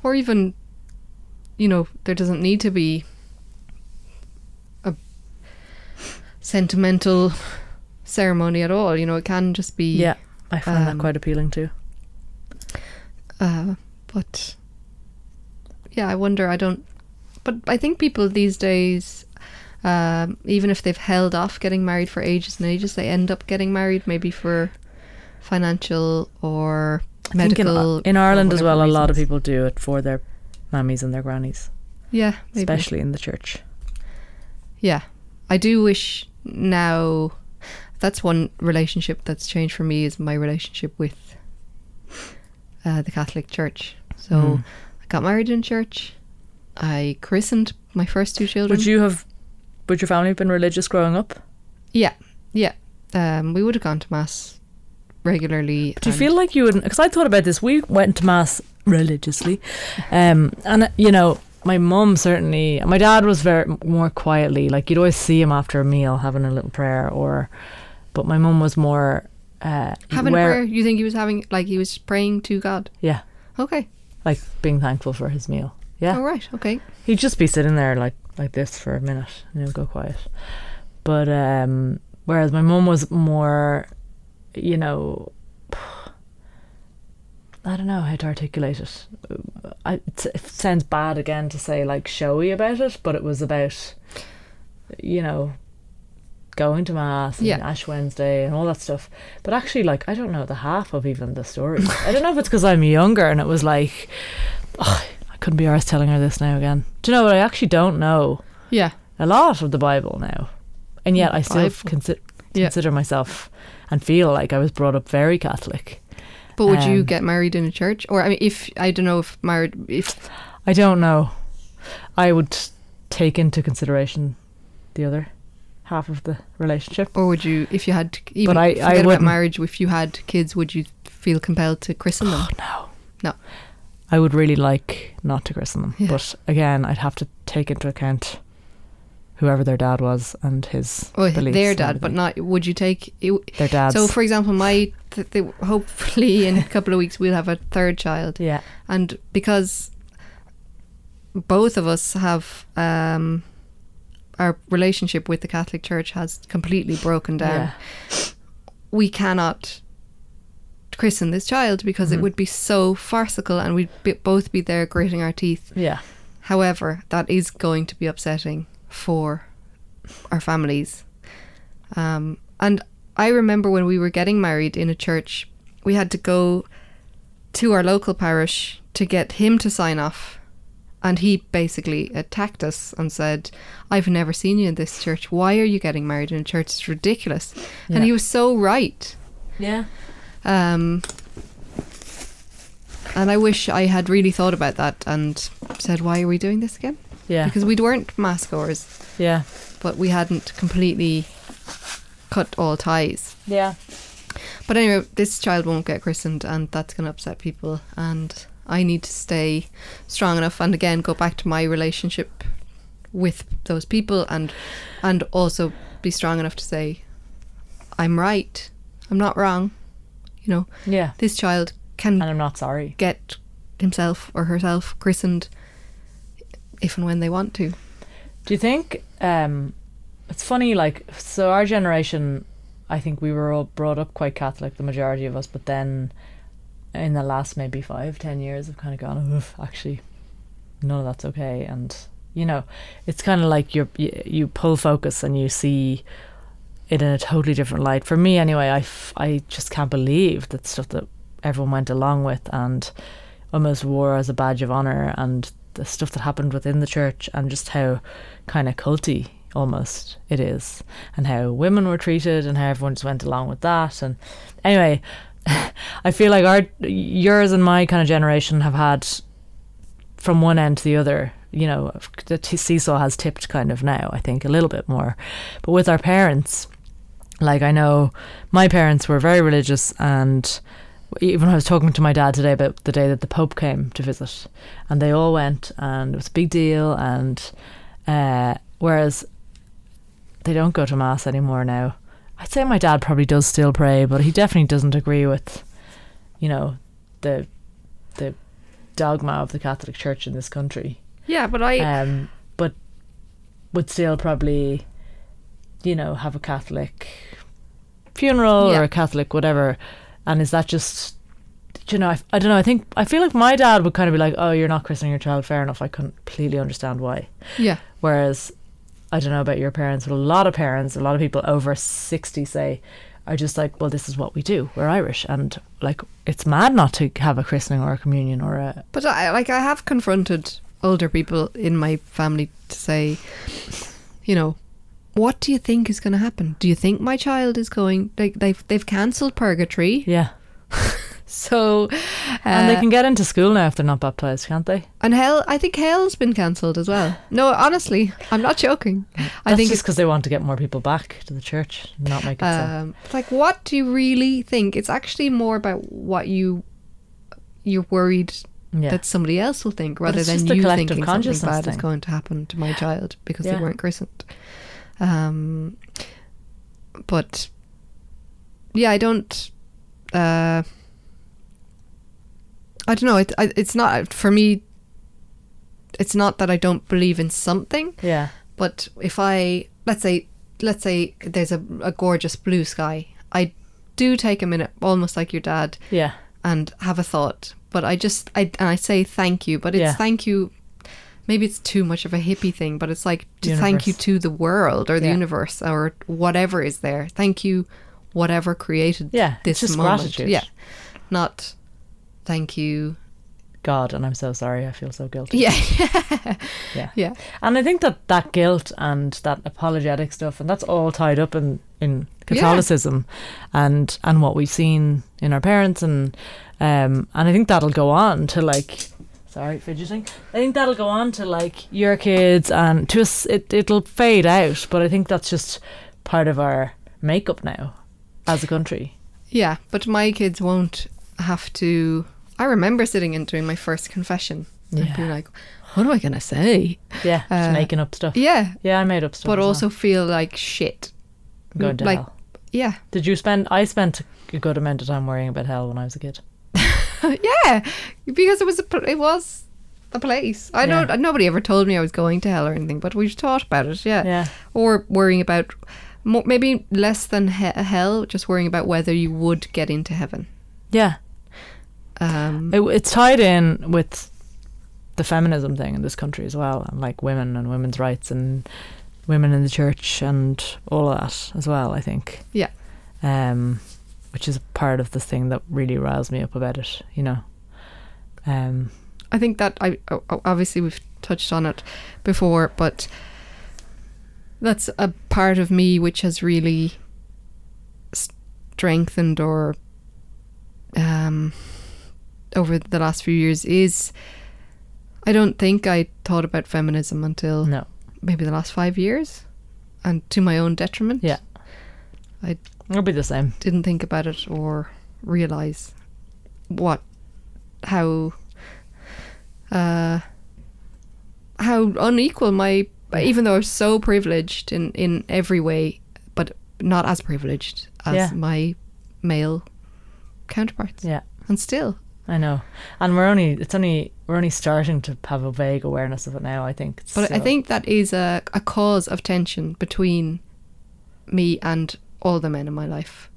Or even, you know, there doesn't need to be a sentimental ceremony at all. You know, it can just be. Yeah, I find that Um, quite appealing too. Uh, but yeah, I wonder. I don't. But I think people these days, um, even if they've held off getting married for ages and ages, they end up getting married maybe for financial or I think in, medical. in Ireland as well, whatever a lot of people do it for their mammies and their grannies, Yeah, maybe. especially in the church. Yeah, I do wish now. That's one relationship that's changed for me is my relationship with uh, the Catholic Church. So Mm. Got married in church. I christened my first two children. Would you have? Would your family have been religious growing up? Yeah, yeah. Um, we would have gone to mass regularly. Do you feel like you would? Because I thought about this. We went to mass religiously, um, and you know, my mum certainly. My dad was very more quietly. Like you'd always see him after a meal having a little prayer, or. But my mum was more. Uh, having where- a prayer? You think he was having like he was praying to God? Yeah, Okay. Like being thankful for his meal. Yeah, All right. Okay. he'd just be sitting there like like this for a minute and he'll go quiet. But um, whereas my mum was more, you know, I don't know how to articulate it. I, it, it sounds bad again to say like showy about it, but it was about, you know, going to mass and Yeah. Ash Wednesday and all that stuff. But actually, like I don't know the half of even the story. I don't know if it's because I'm younger and it was like, oh, I couldn't be arsed telling her this now again. Do you know what? I actually don't know Yeah. a lot of the Bible now, and yet I still Bible. consi- Yeah. consider myself and feel like I was brought up very Catholic. But would you Um, get married in a church, or I mean, if I don't know if married, if I don't know. I would take into consideration the other half of the relationship. or would you, if you had, even I- I forget about wouldn't. marriage, if you had kids, would you feel compelled to christen them. no. No. I would really like not to christen them. Yeah. But again, I'd have to take into account whoever their dad was and his Oh, beliefs their dad, but not. Would you take? You, their dad so, for example, my th- th- hopefully in a couple of weeks we'll have a third child, yeah. and because both of us have um, our relationship with the Catholic Church has completely broken down. Yeah. we cannot christen this child because it Mhm. would be so farcical and we'd be, both be there gritting our teeth. Yeah. However, that is going to be upsetting for our families. Um, and I remember when we were getting married in a church, we had to go to our local parish to get him to sign off. And he basically attacked us and said, I've never seen you in this church. Why are you getting married in a church? It's ridiculous. Yeah. And he was so right. Yeah. Um, and I wish I had really thought about that and said, why are we doing this again? Yeah. Because we weren't mass goers, yeah. but we hadn't completely cut all ties. Yeah. But anyway, this child won't get christened, and that's going to upset people. And I need to stay strong enough, and again, go back to my relationship with those people, and and also be strong enough to say, I'm right. I'm not wrong. You know, Yeah. this child can And I'm not sorry. get himself or herself christened if and when they want to. Do you think um it's funny like so our generation I think we were all brought up quite Catholic, the majority of us, but then in the last maybe five, ten years I've kind of gone, Oof, actually none of that's okay and you know, it's kind of like you you pull focus and you see it in a totally different light. For me anyway, I, f- I just can't believe that stuff that everyone went along with and almost wore as a badge of honor and the stuff that happened within the church and just how kind of culty almost it is and how women were treated and how everyone just went along with that and anyway i feel like our yours and my kind of generation have had from one end to the other you know the t- seesaw has tipped kind of now i think a little bit more but with our parents like i know my parents were very religious and even I was talking to my dad today about the day that the Pope came to visit, and they all went, and it was a big deal. And uh, whereas they don't go to mass anymore now, I'd say my dad probably does still pray, but he definitely doesn't agree with, you know, the the dogma of the Catholic Church in this country. Yeah, but I Um, but would still probably, you know, have a Catholic funeral Yeah. or a Catholic whatever. And is that just, you know, I, I don't know. I think, I feel like my dad would kind of be like, oh, you're not christening your child. Fair enough. I completely understand why. yeah. Whereas, I don't know about your parents, but a lot of parents, a lot of people over 60 say, are just like, well, this is what we do. We're Irish. And like, it's mad not to have a christening or a communion or a, But I like I have confronted older people in my family to say, you know, what do you think is going to happen? Do you think my child is going like they've they've cancelled purgatory? yeah. So And they uh, can get into school now if they're not baptized, can't they? and hell I think hell's been cancelled as well. No, honestly, I'm not joking. I think just it's because they want to get more people back to the church, not make it so. um, like what do you really think? It's actually more about what you you're worried Yeah, that somebody else will think rather than you thinking something bad is going to happen to my child because Yeah. they weren't christened. Um, but yeah, I don't. Uh, I don't know. It, I, it's not for me. It's not that I don't believe in something, yeah, but if I let's say let's say there's a, a gorgeous blue sky, I do take a minute, almost like your dad, yeah, and have a thought. But I just I and I say thank you, but it's Yeah. thank you. Maybe it's too much of a hippie thing, but it's like to thank you to the world or the Yeah. universe or whatever is there. Thank you, whatever created yeah. this moment. gratitude. Yeah, not thank you. God, and I'm so sorry. I feel so guilty. Yeah, yeah. yeah, And I think that that guilt and that apologetic stuff, and that's all tied up in in Catholicism, and and what we've seen in our parents, and um, and I think that'll go on to like. Sorry, fidgeting. I think that'll go on to like your kids, and to us, it it'll fade out. But I think that's just part of our makeup now, as a country. yeah. But my kids won't have to. I remember sitting and doing my first confession and Yeah. being like, "What am I gonna say?" Yeah, just Uh, making up stuff. Yeah, Yeah, I made up stuff. but as well. also feel like shit. going to like, hell. yeah, Did you spend? I spent a good amount of time worrying about hell when I was a kid. yeah, because it was a, it was a place. I Yeah. don't. Nobody ever told me I was going to hell or anything, but we've thought about it. Yeah, Yeah, or worrying about more, maybe less than he- hell, just worrying about whether you would get into heaven. yeah. Um, It, it's tied in with the feminism thing in this country as well, and like women and women's rights and women in the church and all of that as well. I think. Yeah. Um, which is part of the thing that really riles me up about it. You know. Um. I think that I obviously we've touched on it before, but that's a part of me which has really strengthened or um, over the last few years is I don't think I thought about feminism until No. maybe the last five years, and to my own detriment. Yeah. It'll be the same. didn't think about it or realize what how uh how unequal my even though I'm so privileged in in every way but not as privileged as Yeah. my male counterparts Yeah. and still I know, and we're only it's only we're only starting to have a vague awareness of it now. I think, but I think that is a, a cause of tension between me and all the men in my life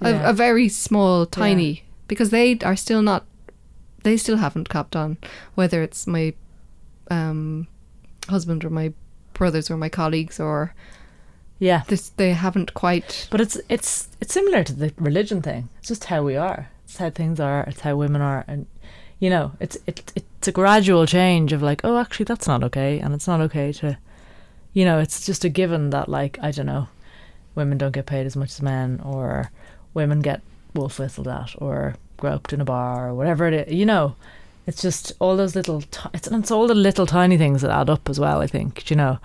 Yeah. a, a very small tiny because they are still not they still haven't copped on whether it's my um husband or my brothers or my colleagues or yeah, this they haven't quite but it's it's it's similar to the religion thing. It's just how we are. How things are. It's how women are, and you know, it's it, it's a gradual change of like, oh, actually, that's not okay, and it's not okay to, you know, it's just a given that like I don't know, women don't get paid as much as men, or women get wolf whistled at, or groped in a bar, or whatever it is. You know, it's just all those little. T- it's it's all the little tiny things that add up as well. I think you know,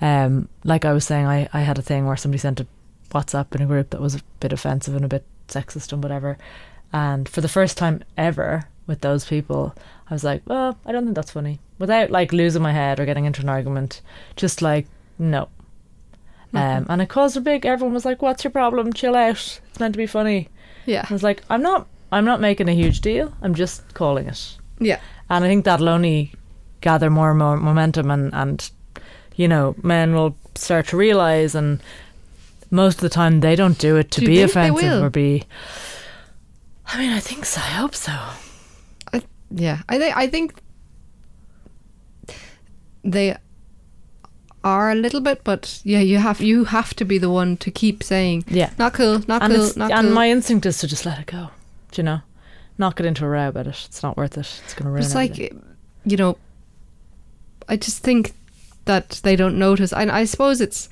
um, like I was saying, I I had a thing where somebody sent a WhatsApp in a group that was a bit offensive and a bit sexist and whatever. And for the first time ever with those people, I was like, well, I don't think that's funny. Without like losing my head or getting into an argument, just like, no. Um, and it caused a big, everyone was like, what's your problem? Chill out. It's meant to be funny. yeah I was like, I'm not, I'm not making a huge deal. I'm just calling it. yeah And I think that'll only gather more and more momentum and, and you know, men will start to realise and most of the time they don't do it to Do be offensive or be I mean, I think so. I hope so. yeah i think i think they are a little bit but yeah you have you have to be the one to keep saying Yeah. not cool not and cool not and cool my instinct is to just let it go. Do you know? Not get into a row about it. It's not worth it. It's gonna ruin It's like, everything. you know, I just think that they don't notice. And I suppose it's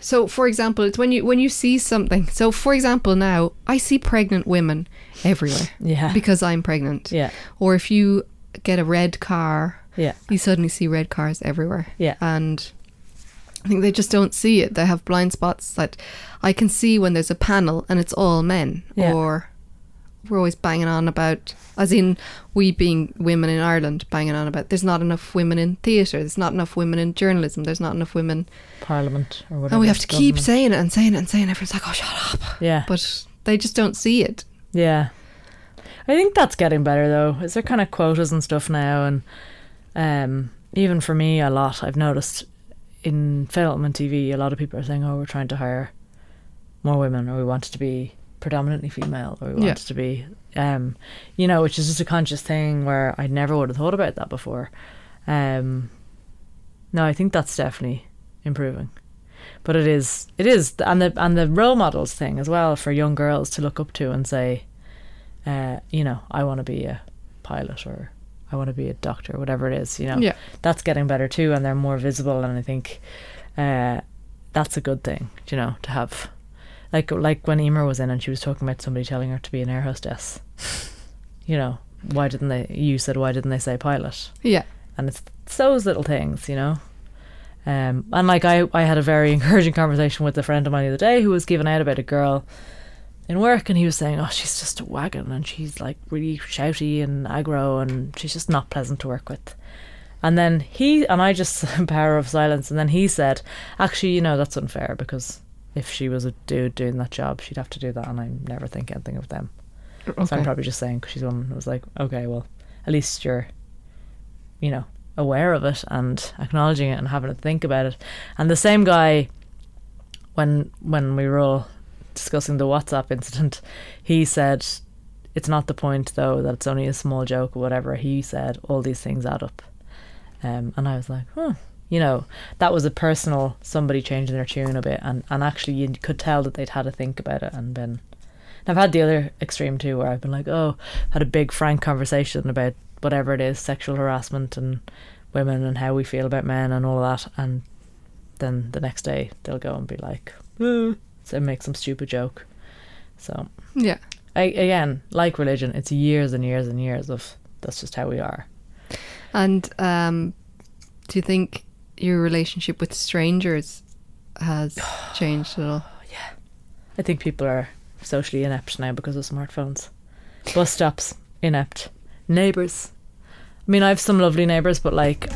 so. For example, it's when you when you see something. So, for example, now I see pregnant women everywhere Yeah. because I'm pregnant. yeah. Or if you get a red car, Yeah. you suddenly see red cars everywhere. Yeah. And I think they just don't see it. They have blind spots that I can see when there's a panel and it's all men. Yeah. Or we're always banging on about, as in we being women in Ireland, banging on about there's not enough women in theatre, there's not enough women in journalism, there's not enough women. Parliament or whatever. and we have to keep government. saying it and saying it and saying it. Everyone's like, oh, shut up. Yeah. But they just don't see it. Yeah. I think that's getting better though. Is there kind of quotas and stuff now and um even for me a lot I've noticed in film and TV a lot of people are saying, Oh, we're trying to hire more women or we want it to be predominantly female or we want Yeah. it to be um you know, which is just a conscious thing where I never would have thought about that before. Um no, I think that's definitely improving. But it is it is and the and the role models thing as well for young girls to look up to and say uh, you know, I want to be a pilot or I want to be a doctor, whatever it is, you know. Yeah. That's getting better too, and they're more visible, and I think uh, that's a good thing, you know, to have. Like like when Emer was in and she was talking about somebody telling her to be an air hostess. you know, why didn't they? You said why didn't they say pilot? Yeah. and it's those little things, you know. Um, and like I, I had a very encouraging conversation with a friend of mine the other day who was giving out about a girl in work, and he was saying, "Oh, she's just a wagon, and she's like really shouty and aggro, and she's just not pleasant to work with." And then he and I just power of silence. And then he said, "Actually, you know that's unfair because if she was a dude doing that job, she'd have to do that, and I never think anything of them." So I'm probably just saying because she's a woman. I was like, okay, well, at least you're, you know, aware of it and acknowledging it and having to think about it. And the same guy, when when we were all discussing the WhatsApp incident, he said, it's not the point though that it's only a small joke or whatever. He said all these things add up, um, and I was like, huh. You know, that was a personal somebody changing their tune a bit, and, and actually you could tell that they'd had to think about it and been I've had the other extreme too, where I've been like, oh, had a big frank conversation about whatever it is, sexual harassment and women and how we feel about men and all that, and then the next day they'll go and be like, "Uh," so make some stupid joke. So Yeah. I, again, like religion, it's years and years and years of that's just how we are. And um, do you think your relationship with strangers has changed at all? Yeah. I think people are socially inept now because of smartphones. Bus stops, inept. Neighbours. I mean, I have some lovely neighbours, but like,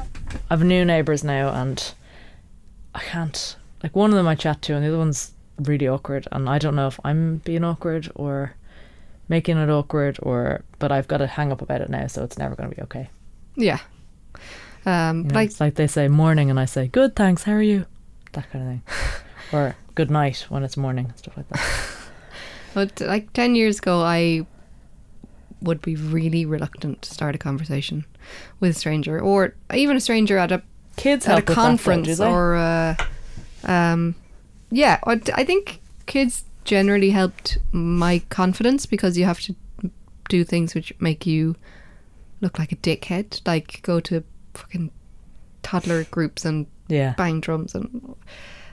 I've new neighbours now, and I can't. Like, one of them I chat to, and the other one's really awkward, and I don't know if I'm being awkward or making it awkward, or. But I've got to hang up about it now, so it's never going to be okay. Yeah. Um, You know, like it's like they say morning, and I say good, thanks. How are you? That kind of thing, or good night when it's morning, and stuff like that. But like ten years ago, I would be really reluctant to start a conversation with a stranger, or even a stranger at a Kids at a help with that, though, conference, or uh, um, yeah. I I think kids generally helped my confidence because you have to do things which make you look like a dickhead, like go to fucking toddler groups and yeah. bang drums and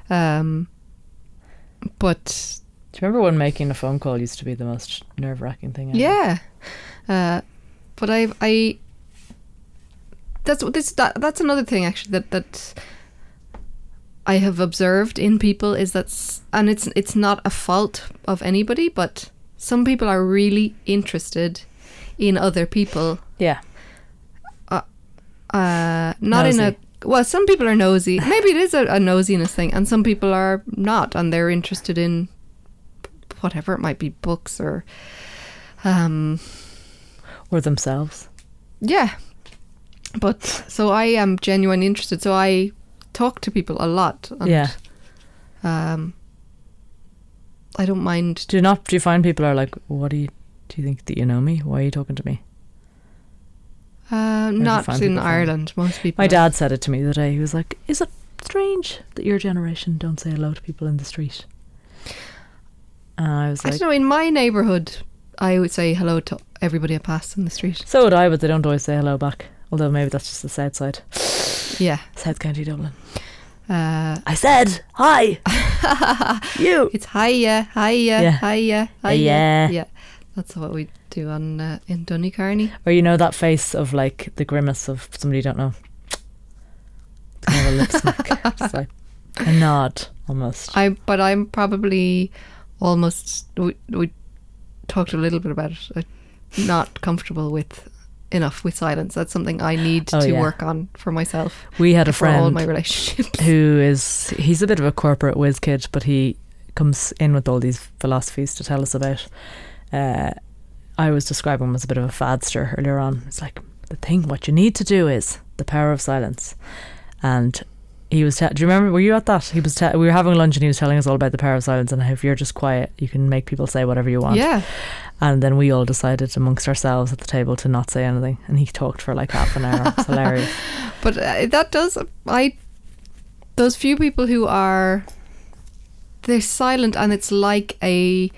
um. But Do you remember when making a phone call used to be the most nerve wracking thing? Ever? Yeah, uh, but I I that's what this that that's another thing actually that that I have observed in people is that and it's it's not a fault of anybody, but some people are really interested in other people. Yeah. Uh, not in a well, some people are nosy. Maybe it is a, a nosiness thing, and some people are not, and they're interested in whatever it might be, books or um Or themselves. Yeah. But so I am genuinely interested. So I talk to people a lot. And, yeah. Um, I don't mind. Do you not? Do you find people are like, what do you? Do you think that you know me? Why are you talking to me? Uh, not in? Ireland. Most people. My are- dad said it to me the day. He was like, "Is it strange that your generation don't say hello to people in the street?" And I was like, I don't know. In my neighbourhood, I would say hello to everybody I pass in the street. "So would I," but they don't always say hello back. Although maybe that's just the south side, Yeah. South County Dublin. Uh, I said hi. you. it's hiya, hiya, Yeah. hiya, hiya. Hiya. Yeah. That's what we do on uh, in Donnycarney. Or you know that face of like the grimace of somebody you don't know. Kind of a lip smack. Just like a nod almost. I but I'm probably almost we, we talked a little bit about it. I'm not comfortable with enough with silence. That's something I need Oh, to yeah. work on for myself. we had a for all my relationships. who is he's a bit of a corporate whiz kid, but he comes in with all these philosophies to tell us about. Uh, I was describing him as a bit of a fadster earlier on. It's like the thing. What you need to do is the power of silence, and he was. Te- do you remember? Were you at that? He was. Te- we were having lunch, and he was telling us all about the power of silence and how if you're just quiet, you can make people say whatever you want. Yeah, And then we all decided amongst ourselves at the table to not say anything, and he talked for like half an hour. It's hilarious. but uh, that does I. Those few people who are, they're silent, and it's like a,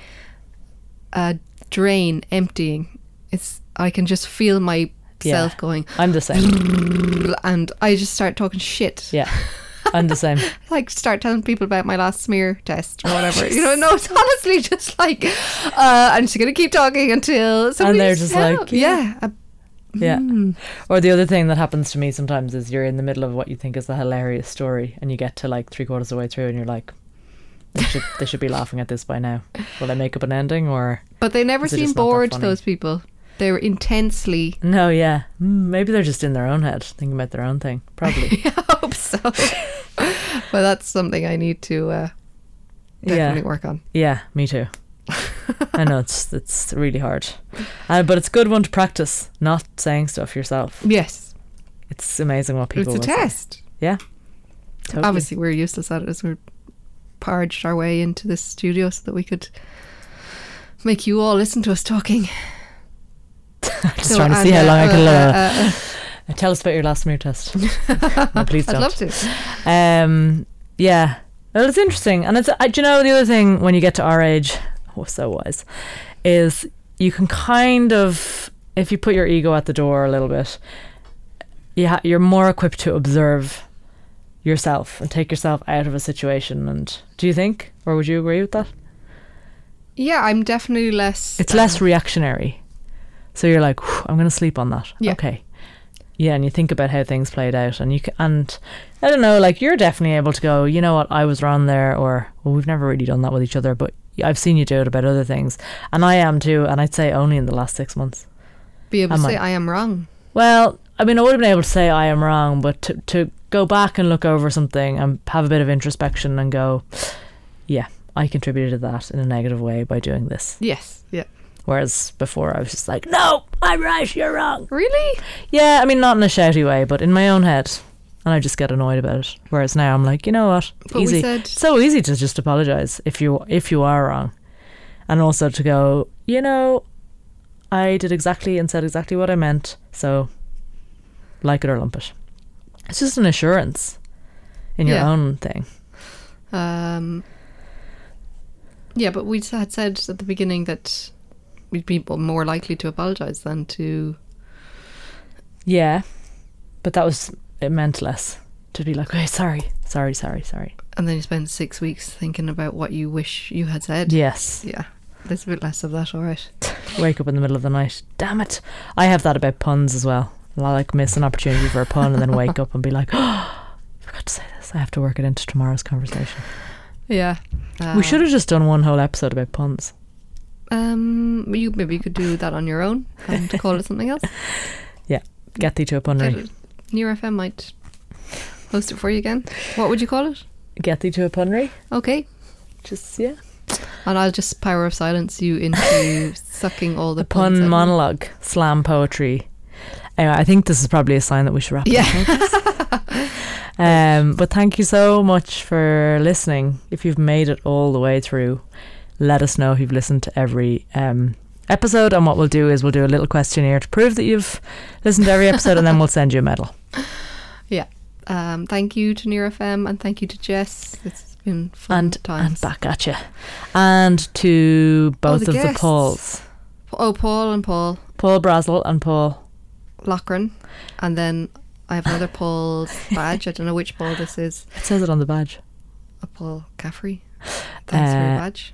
a drain emptying. It's I can just feel myself Yeah. going, I'm the same. and I just start talking shit. Yeah, I'm the same. like start telling people about my last smear test or whatever. you know, no, it's honestly just like uh, I'm just gonna keep talking until somebody they're just help. like, yeah, uh, Yeah. mm. Or the other thing that happens to me sometimes is you're in the middle of what you think is a hilarious story and you get to like three quarters of the way through and you're like, They should they should be laughing at this by now. Will I make up an ending or But they never seem just not that bored, those people. They were intensely. no? Yeah, Mm, maybe they're just in their own head, thinking about their own thing. Probably. I hope so. but that's something I need to uh, definitely yeah, work on. yeah, me too. I know it's it's really hard, uh, but it's a good one to practice. Not saying stuff yourself. Yes. It's amazing what people. it's a will say. test. Yeah. Totally. Obviously, we're useless at it as we're parged our way into this studio so that we could make you all listen to us talking. just So, trying to see how uh, long I can. uh, Uh, uh, uh, tell us about your last smear test. no, please I'd love to. Um, yeah. Well, it's interesting, and it's. Uh, do you know the other thing when you get to our age? Oh, so wise, is you can kind of, if you put your ego at the door a little bit, yeah, you're more equipped to observe yourself and take yourself out of a situation. And do you think, or would you agree with that? Yeah, I'm definitely less. It's um, less reactionary. So you're like, I'm going to sleep on that. Yeah. Okay. Yeah, and you think about how things played out, and you can, and I don't know, like you're definitely able to go, you know what, I was wrong there, or well, we've never really done that with each other, but I've seen you do it about other things, and I am too, and I'd say only in the last six months. be able I to say might. I am wrong. Well, I mean, I would have been able to say I am wrong, but to to go back and look over something and have a bit of introspection and go, yeah, I contributed to that in a negative way by doing this. Yes. Yeah. Whereas before I was just like, no, I'm right, you're wrong. Really? Yeah, I mean, not in a shouty way, but in my own head. And I just get annoyed about it. Whereas now I'm like, you know what? But easy. said- so easy to just apologize if you if you are wrong, and also to go, you know, I did exactly and said exactly what I meant. So, like it or lump it. It's just an assurance in your Yeah. own thing. Um, yeah, but we had said at the beginning that we'd be more likely to apologise than to. Yeah, but that was it meant less to be like, okay, sorry, sorry, sorry, sorry. And then you spend six weeks thinking about what you wish you had said. Yes. Yeah. There's a bit less of that, all right. wake up in the middle of the night. Damn it. I have that about puns as well. I like miss an opportunity for a pun and then wake up and be like, oh, I forgot to say this. I have to work it into tomorrow's conversation. Yeah. we should have just done one whole episode about puns. Um, you maybe you could do that on your own and call it something else. Yeah, get thee to a punnery. Near FM might host it for you again. What would you call it? Get thee to a punnery. Okay. Just, yeah. And I'll just power of silence you into sucking all the A pun monologue, slam poetry. Anyway, I think this is probably a sign that we should wrap Yeah. up. Um, but thank you so much for listening. If you've made it all the way through, let us know if you've listened to every um, episode. And what we'll do is we'll do a little questionnaire to prove that you've listened to every episode, and then we'll send you a medal. Yeah. Um, thank you to Near FM and thank you to Jess. It's been fun And and back at you, and to both the of the guests. Pauls, Oh, Paul and Paul Paul Brazel and Paul. Lochran, and then I have another Paul's badge. I don't know which Paul this is. It says it on the badge. A Paul Caffrey. Thanks for your Uh, badge.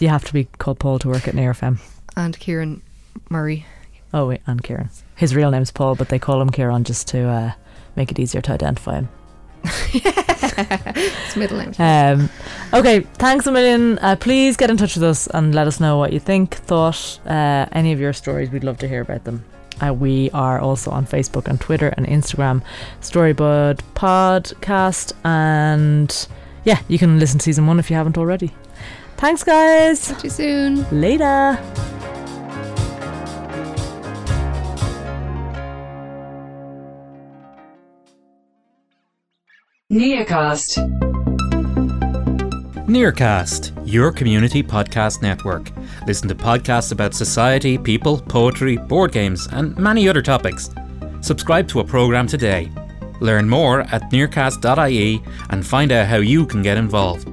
You have to be called Paul to work at Near FM. And Kieran Murray. Oh wait, and Kieran. His real name's Paul, but they call him Kieran just to uh, make it easier to identify him. It's middle name. Um, okay, thanks a million. Uh, please get in touch with us and let us know what you think, thought, uh, any of your stories. We'd love to hear about them. Uh, we are also on Facebook and Twitter and Instagram, Storybud Podcast, and yeah, you can listen to season one if you haven't already. Thanks, guys. See you soon. Later. Neocast. Nearcast, your community podcast network. Listen to podcasts about society, people, poetry, board games, and many other topics. Subscribe to a program today. Learn more at nearcast.ie and find out how you can get involved.